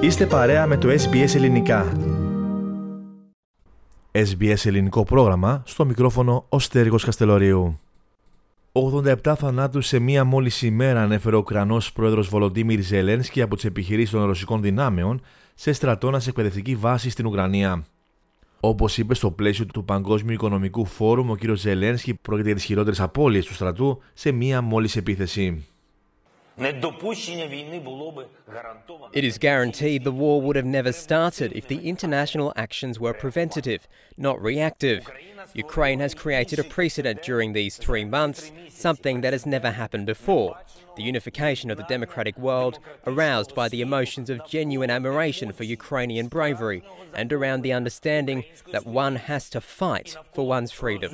Είστε παρέα με το SBS Ελληνικά. SBS Ελληνικό πρόγραμμα, στο μικρόφωνο ο Στέργος Καστελωρίου. 87 θανάτους σε μία μόλις ημέρα ανέφερε ο Ουκρανός πρόεδρος Βολοντίμιρ Ζελένσκι από τις επιχειρήσεις των ρωσικών δυνάμεων σε στρατόνα σε εκπαιδευτική βάση στην Ουκρανία. Όπως είπε στο πλαίσιο του Παγκόσμιου Οικονομικού Φόρουμ, ο κ. Ζελένσκι πρόκειται για τις χειρότερες απώλειες του στρατού σε μία μόλις επίθεση. It is guaranteed the war would have never started if the international actions were preventative, not reactive. Ukraine has created a precedent during these three months, something that has never happened before. The unification of the democratic world, aroused by the emotions of genuine admiration for Ukrainian bravery, and around the understanding that one has to fight for one's freedom.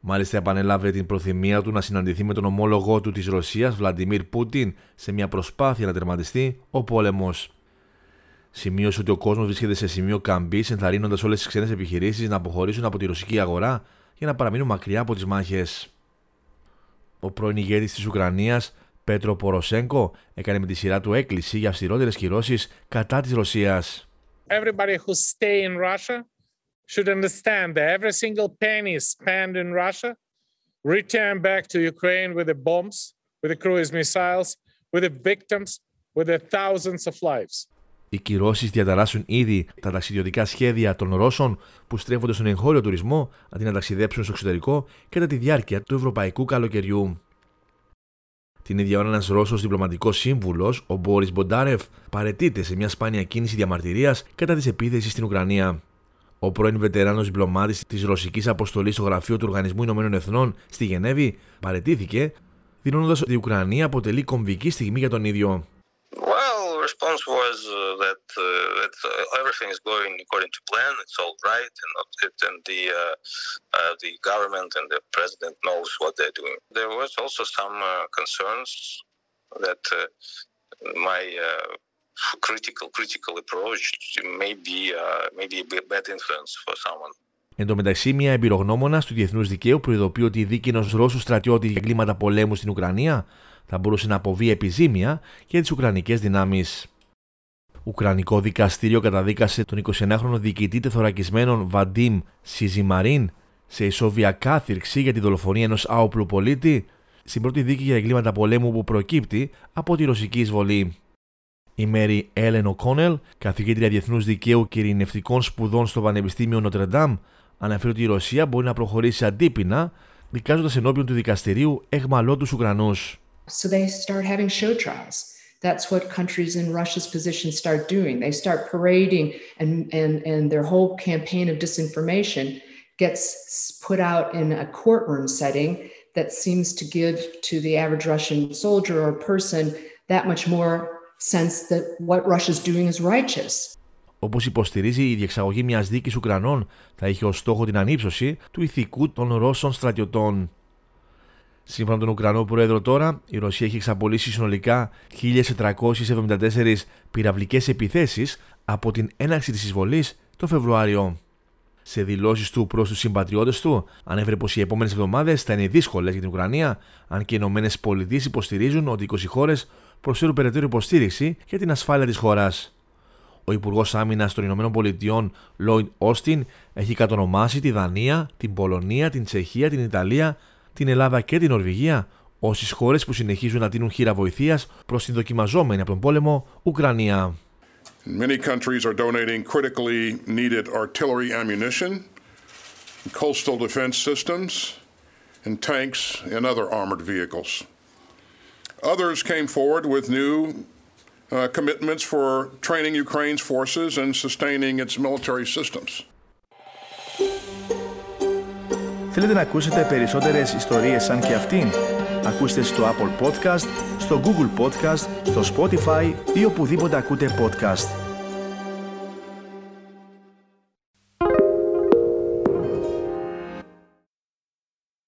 Μάλιστα, επανέλαβε την προθυμία του να συναντηθεί με τον ομόλογό του της Ρωσίας, Βλαντιμίρ Πούτιν, σε μια προσπάθεια να τερματιστεί ο πόλεμος. Σημείωσε ότι ο κόσμος βρίσκεται σε σημείο καμπής, ενθαρρύνοντας όλες τις ξένες επιχειρήσεις να αποχωρήσουν από τη ρωσική αγορά για να παραμείνουν μακριά από τις μάχες. Ο πρώην ηγέτης της Ουκρανίας, Πέτρο Ποροσέγκο, έκανε με τη σειρά του έκκληση για αυστηρότερες κυρώσεις κατά της Ρωσίας. Everybody who stay in Russia should understand that every single penny spent in Russia return back to Ukraine with the bombs, with the cruise missiles, with the victims, with the thousands of lives. Οι κυρώσεις διαταράσσουν ήδη τα ταξιδιωτικά σχέδια των Ρώσων που στρέφονται στον εγχώριο τουρισμό αντί να ταξιδέψουν στο εξωτερικό κατά τη διάρκεια του ευρωπαϊκού καλοκαιριού. Την ίδια ώρα, ένας Ρώσος διπλωματικός σύμβουλος, ο Μπόρις Μποντάρεφ, παρετείται σε μια σπάνια κίνηση διαμαρτυρίας κατά της επίθεσης στην Ουκρανία. Ο πρώην βετεράνος διπλωμάτης της ρωσικής αποστολής στο γραφείο του Οργανισμού Ηνωμένων Εθνών στη Γενέβη παρετήθηκε, δίνοντα ότι η Ουκρανία αποτελεί κομβική στιγμή για τον ίδιο critical critical approach may be uh, maybe a bad influence for someone. Εν τω μεταξύ, μια εμπειρογνώμονα του διεθνούς δικαίου προειδοποιεί ότι η δίκη ενός Ρώσου στρατιώτη για εγκλήματα πολέμου στην Ουκρανία θα μπορούσε να αποβεί επιζήμια για τις Ουκρανικές δυνάμεις. Ουκρανικό δικαστήριο καταδίκασε τον 21χρονο διοικητή τεθωρακισμένων Βαντίμ Σιζιμαρίν σε ισόβια κάθυρξη για τη δολοφονία ενός άοπλου πολίτη στην πρώτη δίκη για εγκλήματα πολέμου που προκύπτει από τη ρωσική εισβολή. Η Μέρι Έλεν Οκόνελ, καθηγήτρια διεθνού δικαίου και ειρηνευτικών σπουδών στο Πανεπιστήμιο Νοτρεντάμ, αναφέρει ότι η Ρωσία μπορεί να προχωρήσει αντίπεινα, δικάζοντα ενώπιον του δικαστηρίου εγμαλώτου Ουκρανού. So they start having show trials. That's what countries in Russia's position start doing. They start parading, and, and, and their whole campaign of disinformation gets put out in a courtroom setting that seems to give to the average Russian soldier or person that much more sense that what Russia's doing is righteous. Όπως υποστηρίζει η διεξαγωγή μιας δίκης Ουκρανών, θα είχε ως στόχο την ανύψωση του ηθικού των Ρώσων στρατιωτών. Σύμφωνα με τον Ουκρανό Πρόεδρο τώρα, η Ρωσία έχει εξαπολύσει συνολικά 1.474 πυραυλικές επιθέσεις από την έναρξη της εισβολής το Φεβρουάριο. Σε δηλώσεις του προς τους συμπατριώτες του, ανέφερε πως οι επόμενες εβδομάδες θα είναι δύσκολες για την Ουκρανία, αν και οι ΗΠΑ υποστηρίζουν ότι 20 χώρες προσφέρουν περαιτέρω υποστήριξη για την ασφάλεια της χώρας. Ο Υπουργός Άμυνας των Ηνωμένων Πολιτειών, Λόιντ Όστιν, έχει κατονομάσει τη Δανία, την Πολωνία, την Τσεχία, την Ιταλία, την Ελλάδα και την Νορβηγία ως τις χώρες που συνεχίζουν να τίνουν χείρα βοηθείας προς την δοκιμαζόμενη από τον πόλεμο Ουκρανία. Many countries are donating critically needed artillery ammunition, coastal defense systems, and tanks and other armored vehicles. Others came forward with new uh, commitments for training Ukraine's forces and sustaining its military systems. Θέλετε να ακούσετε περισσότερες ιστορίες σαν και αυτήν? Ακούστε στο Apple Podcast, στο Google Podcast, στο Spotify ή οπουδήποτε ακούτε podcast.